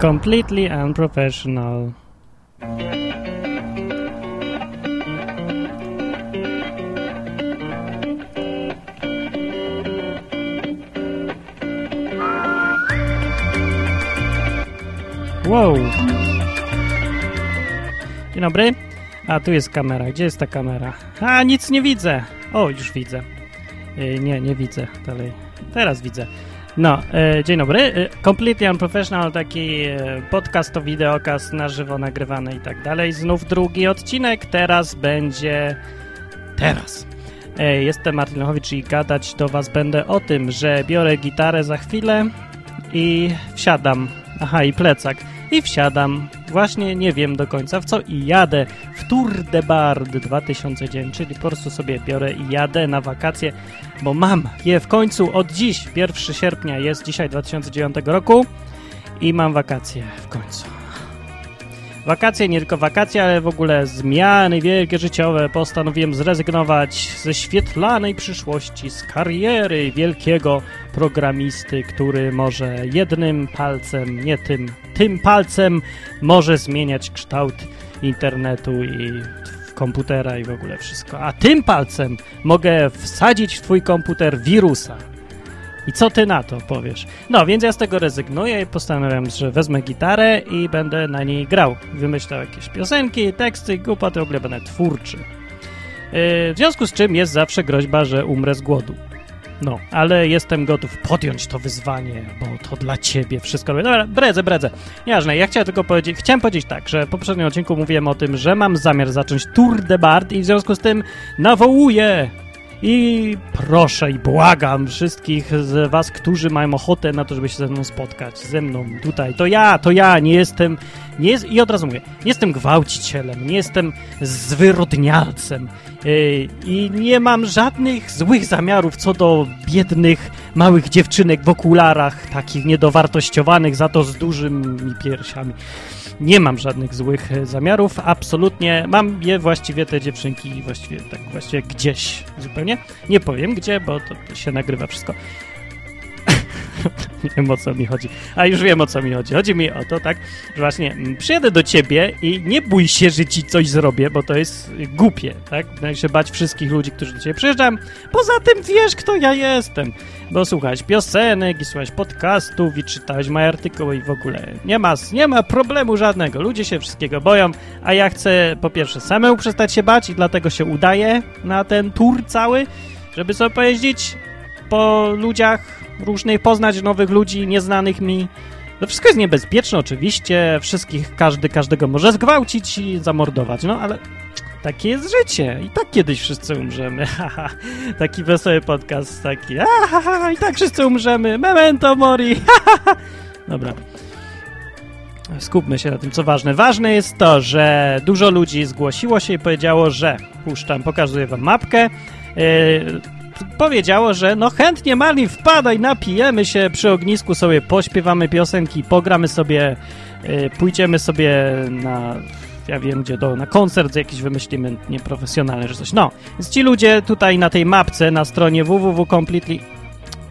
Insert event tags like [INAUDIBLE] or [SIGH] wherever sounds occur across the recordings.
Completely unprofessional. Wow. Dzień dobry. A tu jest kamera. Gdzie jest ta kamera? A, nic nie widzę. O, już widzę. Yy, nie, nie widzę dalej. Teraz widzę. No, e, dzień dobry. E, Completely Unprofessional, taki e, podcast to wideokast na żywo nagrywany i tak dalej. Znów drugi odcinek. Teraz będzie... Teraz. E, jestem Martin Lechowicz i gadać do was będę o tym, że biorę gitarę za chwilę i wsiadam. Aha, i plecak. I wsiadam. Właśnie nie wiem do końca w co i jadę w Tour de Bard 2009, czyli po prostu sobie biorę i jadę na wakacje, bo mam je w końcu od dziś, 1 sierpnia jest dzisiaj 2009 roku i mam wakacje w końcu. Wakacje, nie tylko wakacje, ale w ogóle zmiany wielkie życiowe. Postanowiłem zrezygnować ze świetlanej przyszłości, z kariery wielkiego programisty, który może jednym palcem, nie tym, tym palcem może zmieniać kształt internetu i komputera i w ogóle wszystko. A tym palcem mogę wsadzić w twój komputer wirusa. I co ty na to powiesz? No, więc ja z tego rezygnuję i postanawiam, że wezmę gitarę i będę na niej grał. Wymyślał jakieś piosenki, teksty, głupoty, w ogóle będę twórczy. Yy, w związku z czym jest zawsze groźba, że umrę z głodu. No, ale jestem gotów podjąć to wyzwanie, bo to dla ciebie wszystko. Dobra, bredzę, bredzę. Nieważne, ja chciałem tylko powiedzieć, chciałem powiedzieć tak, że w poprzednim odcinku mówiłem o tym, że mam zamiar zacząć Tour de Bard i w związku z tym nawołuję i proszę i błagam wszystkich z was, którzy mają ochotę na to, żeby się ze mną spotkać, ze mną tutaj, to ja, to ja, nie jestem, nie jest, i od razu mówię, nie jestem gwałcicielem, nie jestem zwyrodnialcem yy, i nie mam żadnych złych zamiarów co do biednych, małych dziewczynek w okularach, takich niedowartościowanych, za to z dużymi piersiami. Nie mam żadnych złych e, zamiarów, absolutnie. Mam je właściwie te dziewczynki właściwie tak właściwie gdzieś zupełnie. Nie powiem gdzie, bo to, to się nagrywa wszystko. [LAUGHS] nie wiem o co mi chodzi. A już wiem o co mi chodzi. Chodzi mi o to, tak, że właśnie mm, przyjadę do ciebie i nie bój się, że ci coś zrobię, bo to jest głupie, tak? Będę się bać wszystkich ludzi, którzy do ciebie przyjeżdżam. Poza tym wiesz, kto ja jestem. Bo słuchać piosenek i słuchać podcastów i czytać moje artykuły i w ogóle nie ma, nie ma problemu żadnego. Ludzie się wszystkiego boją, a ja chcę po pierwsze samemu przestać się bać i dlatego się udaję na ten tour cały, żeby sobie pojeździć po ludziach różnych, poznać nowych ludzi, nieznanych mi. To wszystko jest niebezpieczne oczywiście, wszystkich, każdy każdego może zgwałcić i zamordować, no ale takie jest życie i tak kiedyś wszyscy umrzemy, [LAUGHS] taki wesoły podcast, taki, i tak wszyscy umrzemy, memento mori. [LAUGHS] Dobra. Skupmy się na tym, co ważne. Ważne jest to, że dużo ludzi zgłosiło się i powiedziało, że puszczam, pokazuję wam mapkę, yy, powiedziało, że no chętnie Malin wpadaj, napijemy się przy ognisku, sobie pośpiewamy piosenki, pogramy sobie, yy, pójdziemy sobie na ja wiem gdzie, do, na koncert jakiś wymyślimy nieprofesjonalny czy coś. No, więc ci ludzie tutaj na tej mapce na stronie www.completely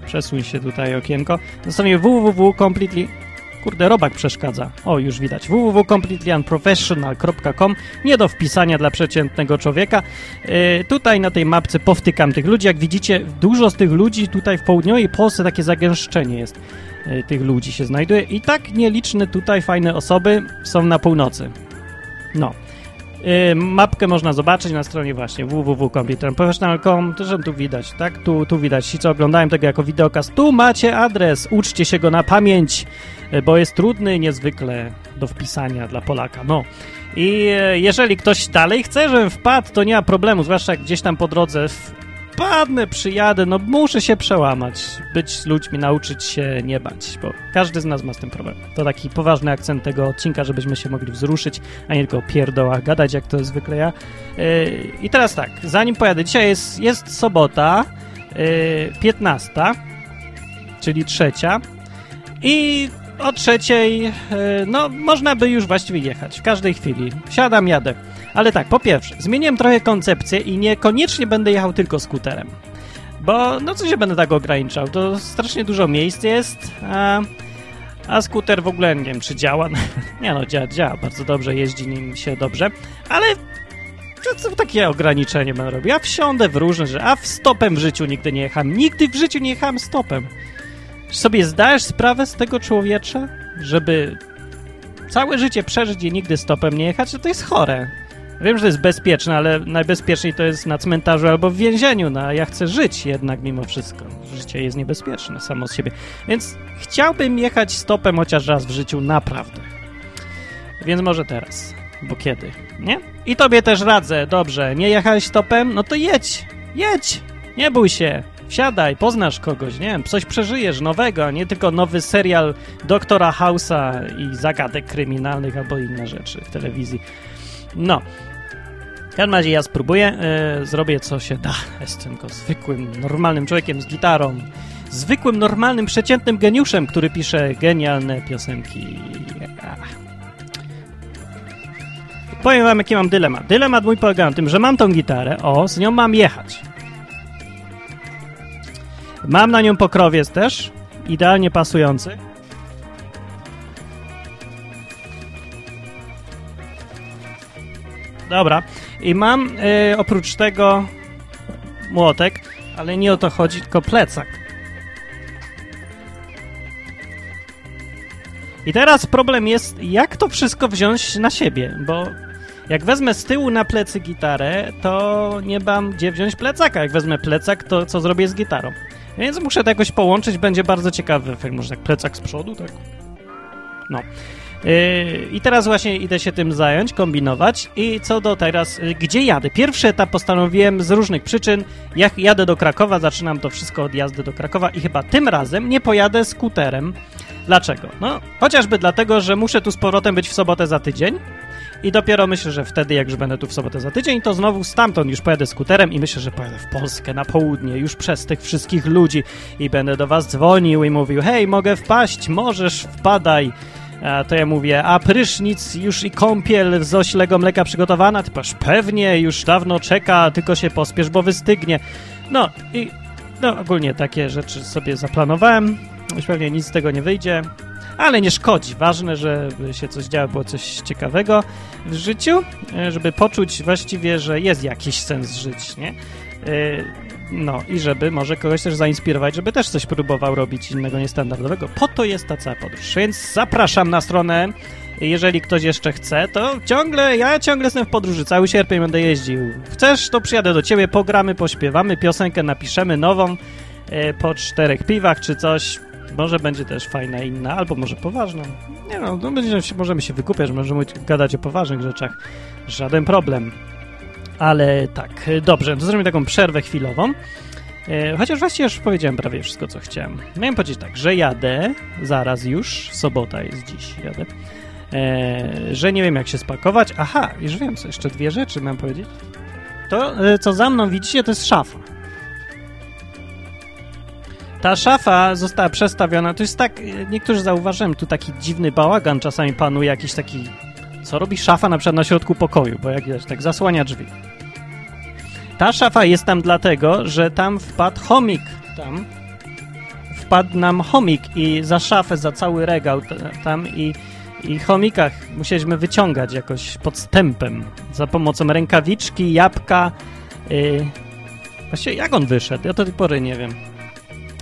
przesuń się tutaj okienko, na stronie www.completely Kurde, robak przeszkadza. O, już widać. www.completelyunprofessional.com Nie do wpisania dla przeciętnego człowieka. Yy, tutaj na tej mapce powtykam tych ludzi. Jak widzicie, dużo z tych ludzi tutaj w południowej Polsce takie zagęszczenie jest. Yy, tych ludzi się znajduje. I tak nieliczne tutaj fajne osoby są na północy. No. Yy, mapkę można zobaczyć na stronie właśnie www.computerprofessional.com że tu widać, tak? Tu, tu widać. Ci, co oglądają tego jako wideokaz, tu macie adres. Uczcie się go na pamięć, yy, bo jest trudny niezwykle do wpisania dla Polaka. No. I yy, jeżeli ktoś dalej chce, żebym wpadł, to nie ma problemu, zwłaszcza jak gdzieś tam po drodze wpadnę, przyjadę, no muszę się przełamać, być z ludźmi, nauczyć się nie bać, bo każdy z nas ma z tym problem. To taki poważny akcent tego odcinka, żebyśmy się mogli wzruszyć, a nie tylko o pierdołach gadać, jak to zwykle ja. Yy, I teraz tak, zanim pojadę, dzisiaj jest, jest sobota, yy, 15, czyli trzecia i o trzeciej, yy, no można by już właściwie jechać, w każdej chwili. Siadam, jadę. Ale tak, po pierwsze, zmieniłem trochę koncepcję i niekoniecznie będę jechał tylko skuterem. Bo, no co się będę tak ograniczał? To strasznie dużo miejsc jest, a, a skuter w ogóle nie wiem, czy działa. [LAUGHS] nie no, działa, działa bardzo dobrze, jeździ nim się dobrze, ale to takie ograniczenie będę robił. Ja wsiądę w różne rzeczy, a w stopem w życiu nigdy nie jechałem. Nigdy w życiu nie jechałem stopem. Sobie zdajesz sprawę z tego człowiecza, żeby całe życie przeżyć i nigdy stopem nie jechać, to jest chore. Wiem, że to jest bezpieczne, ale najbezpieczniej to jest na cmentarzu albo w więzieniu. No, a ja chcę żyć jednak mimo wszystko. Życie jest niebezpieczne samo z siebie. Więc chciałbym jechać stopem chociaż raz w życiu, naprawdę. Więc może teraz. Bo kiedy? Nie? I tobie też radzę, dobrze. Nie jechałeś stopem? No to jedź. Jedź. Nie bój się. Wsiadaj, poznasz kogoś, nie wiem, coś przeżyjesz nowego, a nie tylko nowy serial Doktora House'a i zagadek kryminalnych albo inne rzeczy w telewizji. No. Każdym razie ja spróbuję, yy, zrobię co się da. Jestem tylko zwykłym, normalnym człowiekiem z gitarą. Zwykłym, normalnym, przeciętnym geniuszem, który pisze genialne piosenki. Powiem wam, jaki mam dylemat. Dylemat mój polega na tym, że mam tą gitarę, o, z nią mam jechać. Mam na nią pokrowiec też, idealnie pasujący. Dobra. I mam y, oprócz tego młotek, ale nie o to chodzi, tylko plecak. I teraz problem jest, jak to wszystko wziąć na siebie, bo jak wezmę z tyłu na plecy gitarę, to nie mam gdzie wziąć plecaka. Jak wezmę plecak, to co zrobię z gitarą? Więc muszę to jakoś połączyć, będzie bardzo ciekawy efekt. Może tak plecak z przodu, tak? No. Yy, I teraz właśnie idę się tym zająć, kombinować. I co do teraz, yy, gdzie jadę? Pierwszy etap postanowiłem z różnych przyczyn. Jak jadę do Krakowa, zaczynam to wszystko od jazdy do Krakowa i chyba tym razem nie pojadę skuterem. Dlaczego? No, chociażby dlatego, że muszę tu z powrotem być w sobotę za tydzień. I dopiero myślę, że wtedy, jak już będę tu w sobotę za tydzień, to znowu stamtąd już pojadę skuterem i myślę, że pojadę w Polskę na południe, już przez tych wszystkich ludzi i będę do was dzwonił i mówił, hej, mogę wpaść, możesz, wpadaj. To ja mówię, a prysznic już i kąpiel z oślego mleka przygotowana? Ty powiesz, pewnie, już dawno czeka, tylko się pospiesz, bo wystygnie. No i no, ogólnie takie rzeczy sobie zaplanowałem. Już pewnie nic z tego nie wyjdzie, ale nie szkodzi. Ważne, żeby się coś działo, było coś ciekawego w życiu, żeby poczuć właściwie, że jest jakiś sens żyć, nie? No i żeby może kogoś też zainspirować, żeby też coś próbował robić innego, niestandardowego. Po to jest ta cała podróż. Więc zapraszam na stronę. Jeżeli ktoś jeszcze chce, to ciągle, ja ciągle jestem w podróży, cały sierpień będę jeździł. Chcesz, to przyjadę do ciebie, pogramy, pośpiewamy, piosenkę napiszemy nową e, po czterech piwach czy coś. Może będzie też fajna inna, albo może poważna. Nie no, no będziemy się, możemy się wykupiać, możemy gadać o poważnych rzeczach. Żaden problem. Ale tak, dobrze, to zrobimy taką przerwę chwilową. E, chociaż właściwie już powiedziałem prawie wszystko, co chciałem. Miałem powiedzieć tak, że jadę zaraz już, sobota jest dziś, jadę, e, że nie wiem jak się spakować. Aha, już wiem, co jeszcze dwie rzeczy mam powiedzieć. To, e, co za mną widzicie, to jest szafa. Ta szafa została przestawiona, to jest tak, niektórzy zauważyłem, tu taki dziwny bałagan czasami panuje, jakiś taki, co robi szafa na przykład na środku pokoju, bo jak widać, tak zasłania drzwi. Ta szafa jest tam dlatego, że tam wpadł chomik, tam wpadł nam chomik i za szafę, za cały regał tam i, i chomikach musieliśmy wyciągać jakoś podstępem za pomocą rękawiczki, jabłka. Yy, właściwie jak on wyszedł? Ja do tej pory nie wiem.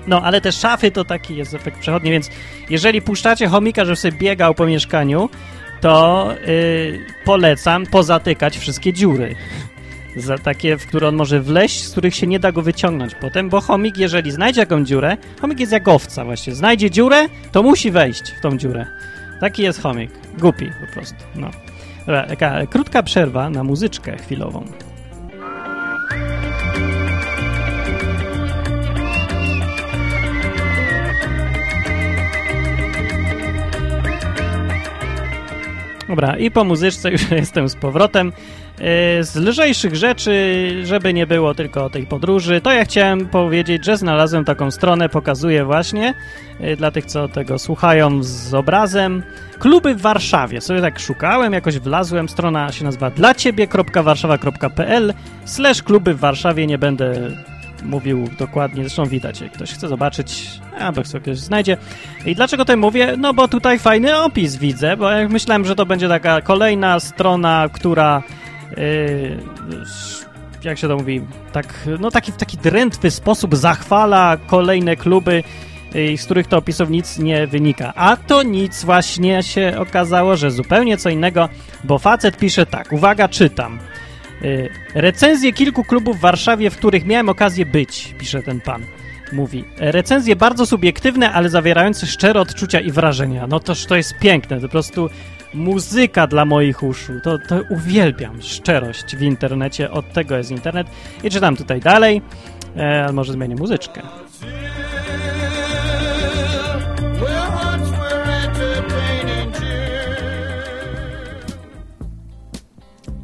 No, ale te szafy to taki jest efekt przechodni, więc jeżeli puszczacie chomika, żeby sobie biegał po mieszkaniu, to yy, polecam pozatykać wszystkie dziury. Za takie, w które on może wleść, z których się nie da go wyciągnąć potem, bo chomik, jeżeli znajdzie jakąś dziurę, chomik jest jak owca właśnie, znajdzie dziurę, to musi wejść w tą dziurę. Taki jest chomik. Głupi po prostu, no. Dobra, taka krótka przerwa na muzyczkę chwilową. Dobra, i po muzyczce [LAUGHS] już jestem z powrotem. E, z lżejszych rzeczy, żeby nie było tylko o tej podróży, to ja chciałem powiedzieć, że znalazłem taką stronę, pokazuję właśnie e, dla tych, co tego słuchają z obrazem. Kluby w Warszawie. Sobie tak szukałem, jakoś wlazłem. Strona się nazywa dlaciebie.warszawa.pl slash kluby w Warszawie. Nie będę mówił dokładnie, zresztą widać, jak ktoś chce zobaczyć, albo sobie ktoś znajdzie. I dlaczego to mówię? No bo tutaj fajny opis widzę, bo ja myślałem, że to będzie taka kolejna strona, która jak się to mówi, tak, no taki, w taki drętwy sposób zachwala kolejne kluby, z których to opisów nic nie wynika. A to nic właśnie się okazało, że zupełnie co innego, bo facet pisze tak, uwaga, czytam. Y, recenzje kilku klubów w Warszawie, w których miałem okazję być, pisze ten pan. Mówi, recenzje bardzo subiektywne, ale zawierające szczere odczucia i wrażenia. No toż to jest piękne, po prostu muzyka dla moich uszu. To, to uwielbiam szczerość w internecie, od tego jest internet. I czytam tutaj dalej, e, może zmienię muzyczkę.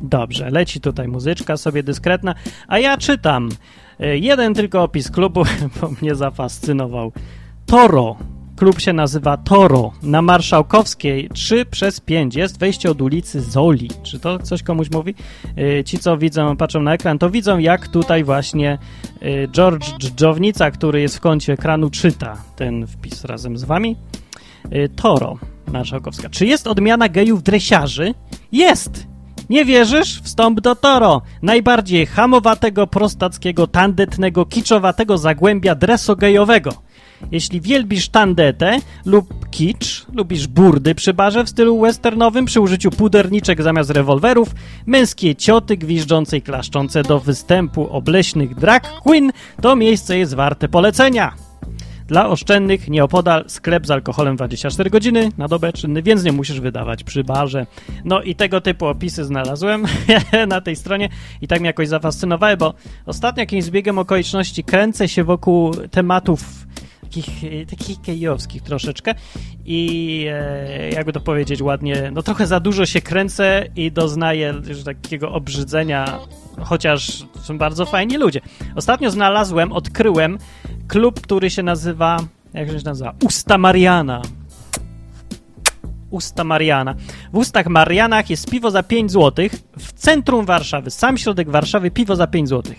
Dobrze, leci tutaj muzyczka sobie dyskretna, a ja czytam. E, jeden tylko opis klubu, [LAUGHS] bo mnie zafascynował. Toro. Klub się nazywa Toro. Na Marszałkowskiej 3 przez 5 jest wejście od ulicy Zoli. Czy to coś komuś mówi? E, ci, co widzą, patrzą na ekran, to widzą, jak tutaj właśnie e, George Dżownica, który jest w kącie ekranu, czyta ten wpis razem z wami. Toro, Marszałkowska. Czy jest odmiana gejów dresiarzy? Jest! Nie wierzysz? Wstąp do Toro, najbardziej hamowatego, prostackiego, tandetnego, kiczowatego zagłębia dresogejowego. Jeśli wielbisz tandetę lub kicz, lubisz burdy przy barze w stylu westernowym przy użyciu puderniczek zamiast rewolwerów, męskie cioty gwiżdżące i klaszczące do występu obleśnych drag queen, to miejsce jest warte polecenia. Dla oszczędnych nieopodal sklep z alkoholem 24 godziny na dobę czynny, więc nie musisz wydawać przy barze. No i tego typu opisy znalazłem [LAUGHS] na tej stronie i tak mnie jakoś zafascynowały, bo ostatnio jakimś zbiegiem okoliczności kręcę się wokół tematów takich, takich kejowskich troszeczkę i e, jakby to powiedzieć ładnie, no trochę za dużo się kręcę i doznaję już takiego obrzydzenia, chociaż są bardzo fajni ludzie. Ostatnio znalazłem, odkryłem klub, który się nazywa, jak się nazywa? Usta Mariana. Usta Mariana. W Ustach Marianach jest piwo za 5 zł. W centrum Warszawy, sam środek Warszawy, piwo za 5 zł.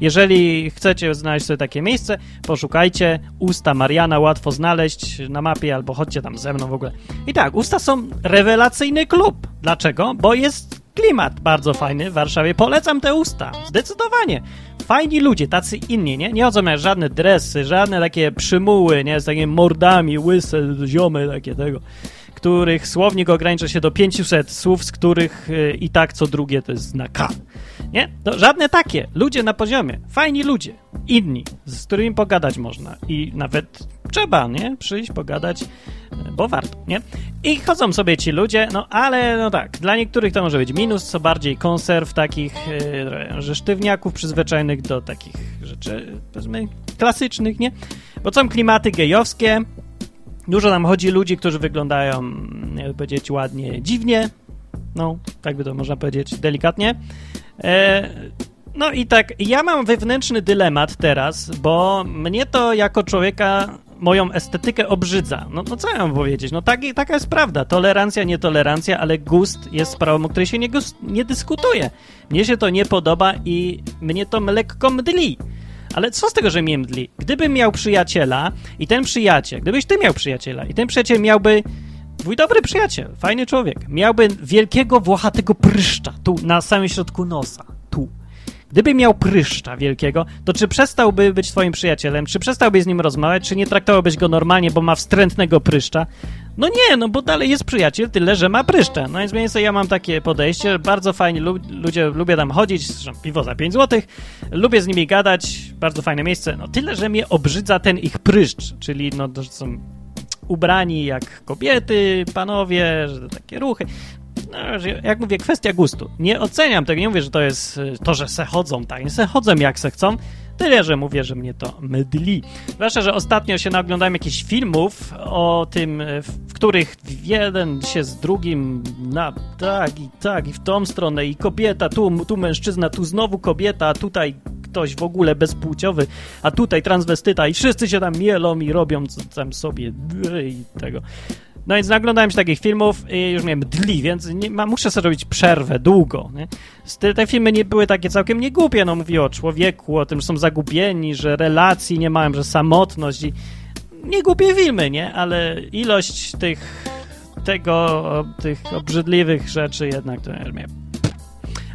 Jeżeli chcecie znaleźć sobie takie miejsce, poszukajcie Usta Mariana, łatwo znaleźć na mapie albo chodźcie tam ze mną w ogóle. I tak, Usta są rewelacyjny klub. Dlaczego? Bo jest klimat bardzo fajny w Warszawie. Polecam te Usta, zdecydowanie fajni ludzie, tacy inni, nie? Nie chodzą jak żadne dresy, żadne takie przymuły, nie? Z takimi mordami, łyse, ziomy, takie tego, których słownik ogranicza się do 500 słów, z których y, i tak co drugie to jest na. Nie? To żadne takie. Ludzie na poziomie. Fajni ludzie. Inni, z którymi pogadać można. I nawet trzeba, nie? Przyjść, pogadać, bo warto, nie? I chodzą sobie ci ludzie, no ale no tak, dla niektórych to może być minus, co bardziej konserw takich, yy, że sztywniaków przyzwyczajnych do takich rzeczy, powiedzmy, klasycznych, nie? Bo są klimaty gejowskie, dużo nam chodzi ludzi, którzy wyglądają, jakby powiedzieć, ładnie, dziwnie, no, tak by to można powiedzieć delikatnie. E, no i tak, ja mam wewnętrzny dylemat teraz, bo mnie to jako człowieka moją estetykę obrzydza. No, no co ja mam powiedzieć? No tak, taka jest prawda. Tolerancja, nietolerancja, ale gust jest sprawą, o której się nie, gust, nie dyskutuje. Mnie się to nie podoba i mnie to lekko mdli. Ale co z tego, że mnie mdli? Gdybym miał przyjaciela i ten przyjaciel, gdybyś ty miał przyjaciela i ten przyjaciel miałby Twój dobry przyjaciel, fajny człowiek, miałby wielkiego, włochatego pryszcza tu na samym środku nosa. Tu. Gdyby miał pryszcza wielkiego, to czy przestałby być twoim przyjacielem, czy przestałbyś z nim rozmawiać, czy nie traktowałbyś go normalnie, bo ma wstrętnego pryszcza? No nie, no bo dalej jest przyjaciel, tyle, że ma pryszcza. No więc mniej ja mam takie podejście, bardzo fajnie, lu ludzie, lubię tam chodzić, piwo za 5 zł, lubię z nimi gadać, bardzo fajne miejsce, no tyle, że mnie obrzydza ten ich pryszcz, czyli no to są ubrani jak kobiety, panowie, że takie ruchy. No, jak mówię, kwestia gustu. Nie oceniam tego, nie mówię, że to jest y, to, że se chodzą tak, nie se chodzą jak se chcą, tyle, że mówię, że mnie to mydli. Zwłaszcza, że ostatnio się naoglądałem jakichś filmów o tym, y, w których jeden się z drugim na tak i tak i w tą stronę i kobieta, tu, tu mężczyzna, tu znowu kobieta, a tutaj ktoś w ogóle bezpłciowy, a tutaj transwestyta i wszyscy się tam mielą i robią tam sobie i tego. No więc naglądałem się takich filmów i już miałem dli, więc nie, ma, muszę sobie robić przerwę długo. Nie? Te, te, filmy nie były takie całkiem niegłupie, no mówiło o człowieku, o tym, że są zagubieni, że relacji nie mają, że samotność i niegłupie filmy, nie? Ale ilość tych tego, tych obrzydliwych rzeczy jednak to nie wiem.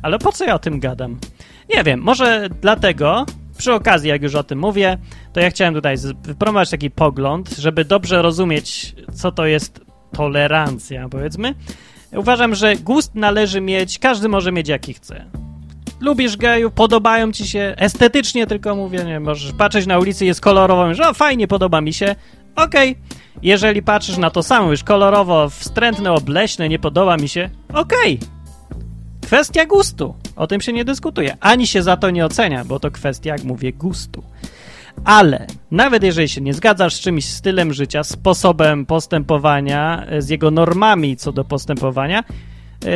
Ale po co ja o tym gadam? Nie wiem, może dlatego, przy okazji, jak już o tym mówię, to ja chciałem tutaj wypromować taki pogląd, żeby dobrze rozumieć, co to jest tolerancja, powiedzmy. Uważam, że gust należy mieć, każdy może mieć jaki chce. Lubisz gejów, podobają ci się, estetycznie tylko mówię, nie możesz patrzeć na ulicy, jest kolorowo, że o, fajnie, podoba mi się, okej. Okay. Jeżeli patrzysz na to samo, już kolorowo, wstrętne, obleśne, nie podoba mi się, okej. Okay. Kwestia gustu. O tym się nie dyskutuje. Ani się za to nie ocenia, bo to kwestia, jak mówię, gustu. Ale nawet jeżeli się nie zgadzasz z czymś stylem życia, sposobem postępowania, z jego normami co do postępowania, e,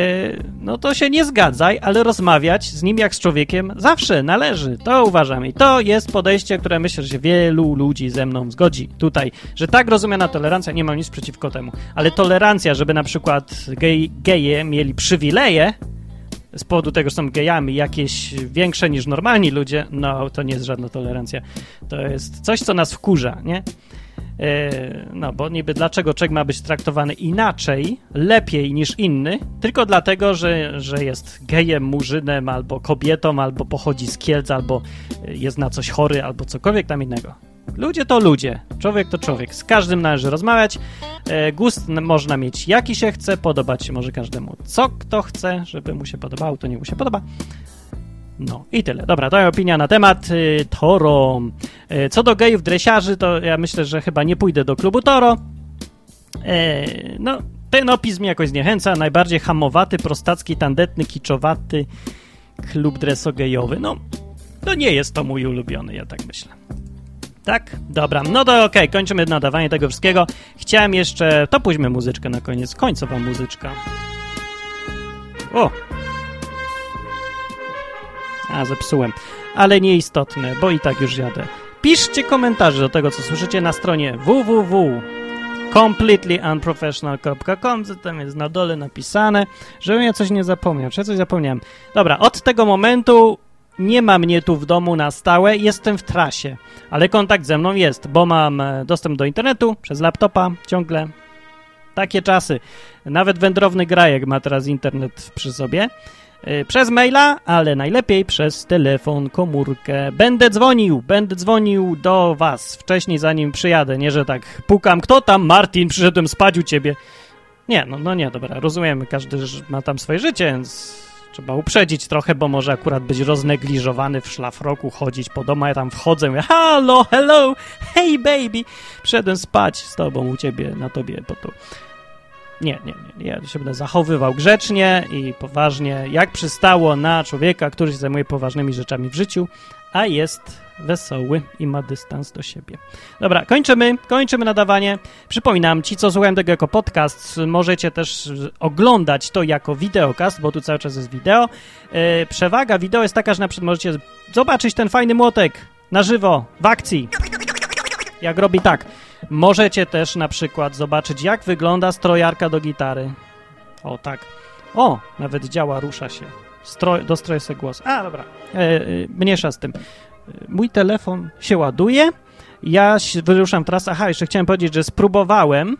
no to się nie zgadzaj, ale rozmawiać z nim jak z człowiekiem zawsze należy. To uważam. I to jest podejście, które myślę, że się wielu ludzi ze mną zgodzi tutaj, że tak rozumiana tolerancja, nie mam nic przeciwko temu, ale tolerancja, żeby na przykład gej, geje mieli przywileje, z powodu tego, że są gejami, jakieś większe niż normalni ludzie, no to nie jest żadna tolerancja. To jest coś, co nas wkurza, nie? E, no, bo niby dlaczego człowiek ma być traktowany inaczej, lepiej niż inny, tylko dlatego, że, że jest gejem, murzynem, albo kobietą, albo pochodzi z Kielc, albo jest na coś chory, albo cokolwiek tam innego. Ludzie to ludzie, człowiek to człowiek. Z każdym należy rozmawiać. E, gust można mieć jaki się chce, podobać się może każdemu co kto chce, żeby mu się podobało, to nie mu się podoba. No i tyle. Dobra, to opinia na temat y, Toro. Y, co do gejów dresiarzy, to ja myślę, że chyba nie pójdę do klubu Toro. E, no, ten opis mnie jakoś zniechęca. Najbardziej hamowaty, prostacki, tandetny, kiczowaty klub dresogejowy. No, to nie jest to mój ulubiony, ja tak myślę. Tak? Dobra, no to okej, okay, kończymy nadawanie tego wszystkiego. Chciałem jeszcze... To pójdźmy muzyczkę na koniec. Końcowa muzyczka. O! A, zepsułem. Ale nieistotne, bo i tak już jadę. Piszcie komentarze do tego, co słyszycie na stronie www completelyunprofessional.com, co tam jest na dole napisane, żebym ja coś nie zapomniał. Czy ja coś zapomniałem? Dobra, od tego momentu nie ma mnie tu w domu na stałe, jestem w trasie, ale kontakt ze mną jest, bo mam e, dostęp do internetu przez laptopa ciągle. Takie czasy. Nawet wędrowny grajek ma teraz internet przy sobie. E, przez maila, ale najlepiej przez telefon, komórkę. Będę dzwonił, będę dzwonił do was wcześniej, zanim przyjadę. Nie, że tak pukam. Kto tam? Martin, przyszedłem spać u ciebie. Nie, no, no nie, dobra, rozumiem, każdy ma tam swoje życie, więc Trzeba uprzedzić trochę, bo może akurat być roznegliżowany w szlafroku, chodzić po domu, ja tam wchodzę, mówię, hello, hello, hey baby, przyszedłem spać z tobą, u ciebie, na tobie, bo to... Nie, nie, nie, ja się będę zachowywał grzecznie i poważnie, jak przystało na człowieka, który się zajmuje poważnymi rzeczami w życiu, a jest wesoły i ma dystans do siebie. Dobra, kończymy, kończymy nadawanie. Przypominam, ci, co słuchają tego jako podcast, możecie też oglądać to jako wideokast, bo tu cały czas jest wideo. Yy, przewaga wideo jest taka, że na przykład możecie zobaczyć ten fajny młotek na żywo, w akcji. Jak robi tak. Możecie też na przykład zobaczyć, jak wygląda strojarka do gitary. O, tak. O, nawet działa, rusza się. Stroj, dostroję sobie głos. A, dobra. E, e, mniejsza z tym mój telefon się ładuje, ja wyruszam trasę. Aha, jeszcze chciałem powiedzieć, że spróbowałem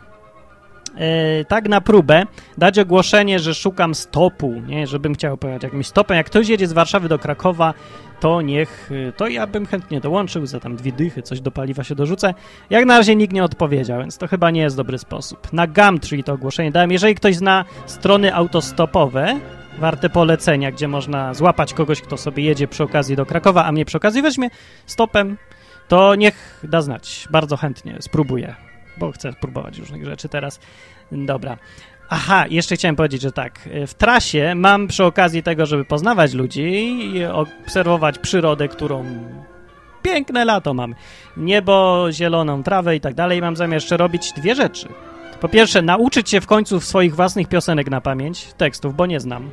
e, tak na próbę dać ogłoszenie, że szukam stopu, nie, żebym chciał pojechać jakimś stopem. Jak ktoś jedzie z Warszawy do Krakowa, to niech, e, to ja bym chętnie dołączył, za tam dwie dychy, coś do paliwa się dorzucę. Jak na razie nikt nie odpowiedział, więc to chyba nie jest dobry sposób. Na Gumtree to ogłoszenie dałem. Jeżeli ktoś zna strony autostopowe, warte polecenia, gdzie można złapać kogoś, kto sobie jedzie przy okazji do Krakowa, a mnie przy okazji weźmie stopem, to niech da znać. Bardzo chętnie spróbuję, bo chcę spróbować różnych rzeczy teraz. Dobra. Aha, jeszcze chciałem powiedzieć, że tak, w trasie mam przy okazji tego, żeby poznawać ludzi i obserwować przyrodę, którą piękne lato mam. Niebo, zieloną trawę i tak dalej. Mam zamiar jeszcze robić dwie rzeczy. Po pierwsze, nauczyć się w końcu swoich własnych piosenek na pamięć, tekstów, bo nie znam.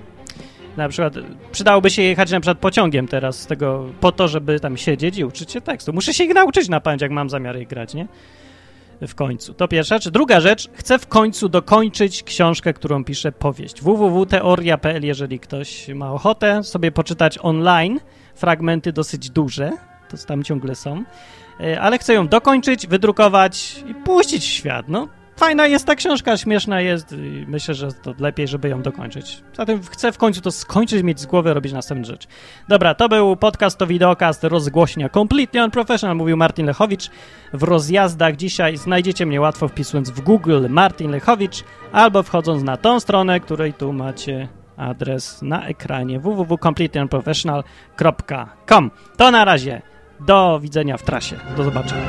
Na przykład przydałoby się jechać na przykład pociągiem teraz z tego, po to, żeby tam siedzieć i uczyć się tekstu. Muszę się ich nauczyć na pamięć, jak mam zamiar ich grać, nie? w końcu. To pierwsza rzecz. Druga rzecz, chcę w końcu dokończyć książkę, którą piszę powieść. www.teoria.pl, jeżeli ktoś ma ochotę sobie poczytać online, fragmenty dosyć duże, to tam ciągle są, e, ale chcę ją dokończyć, wydrukować i puścić w świat. No, fajna jest ta książka, śmieszna jest i myślę, że to lepiej, żeby ją dokończyć. Zatem chcę w końcu to skończyć, mieć z głowy, robić następne rzeczy. Dobra, to był podcast, to wideokast, rozgłośnia Completely Unprofessional, mówił Martin Lechowicz. W rozjazdach dzisiaj znajdziecie mnie łatwo wpisując w Google Martin Lechowicz albo wchodząc na tą stronę, której tu macie adres na ekranie www.completelyunprofessional.com. To na razie. Do widzenia w trasie. Do zobaczenia.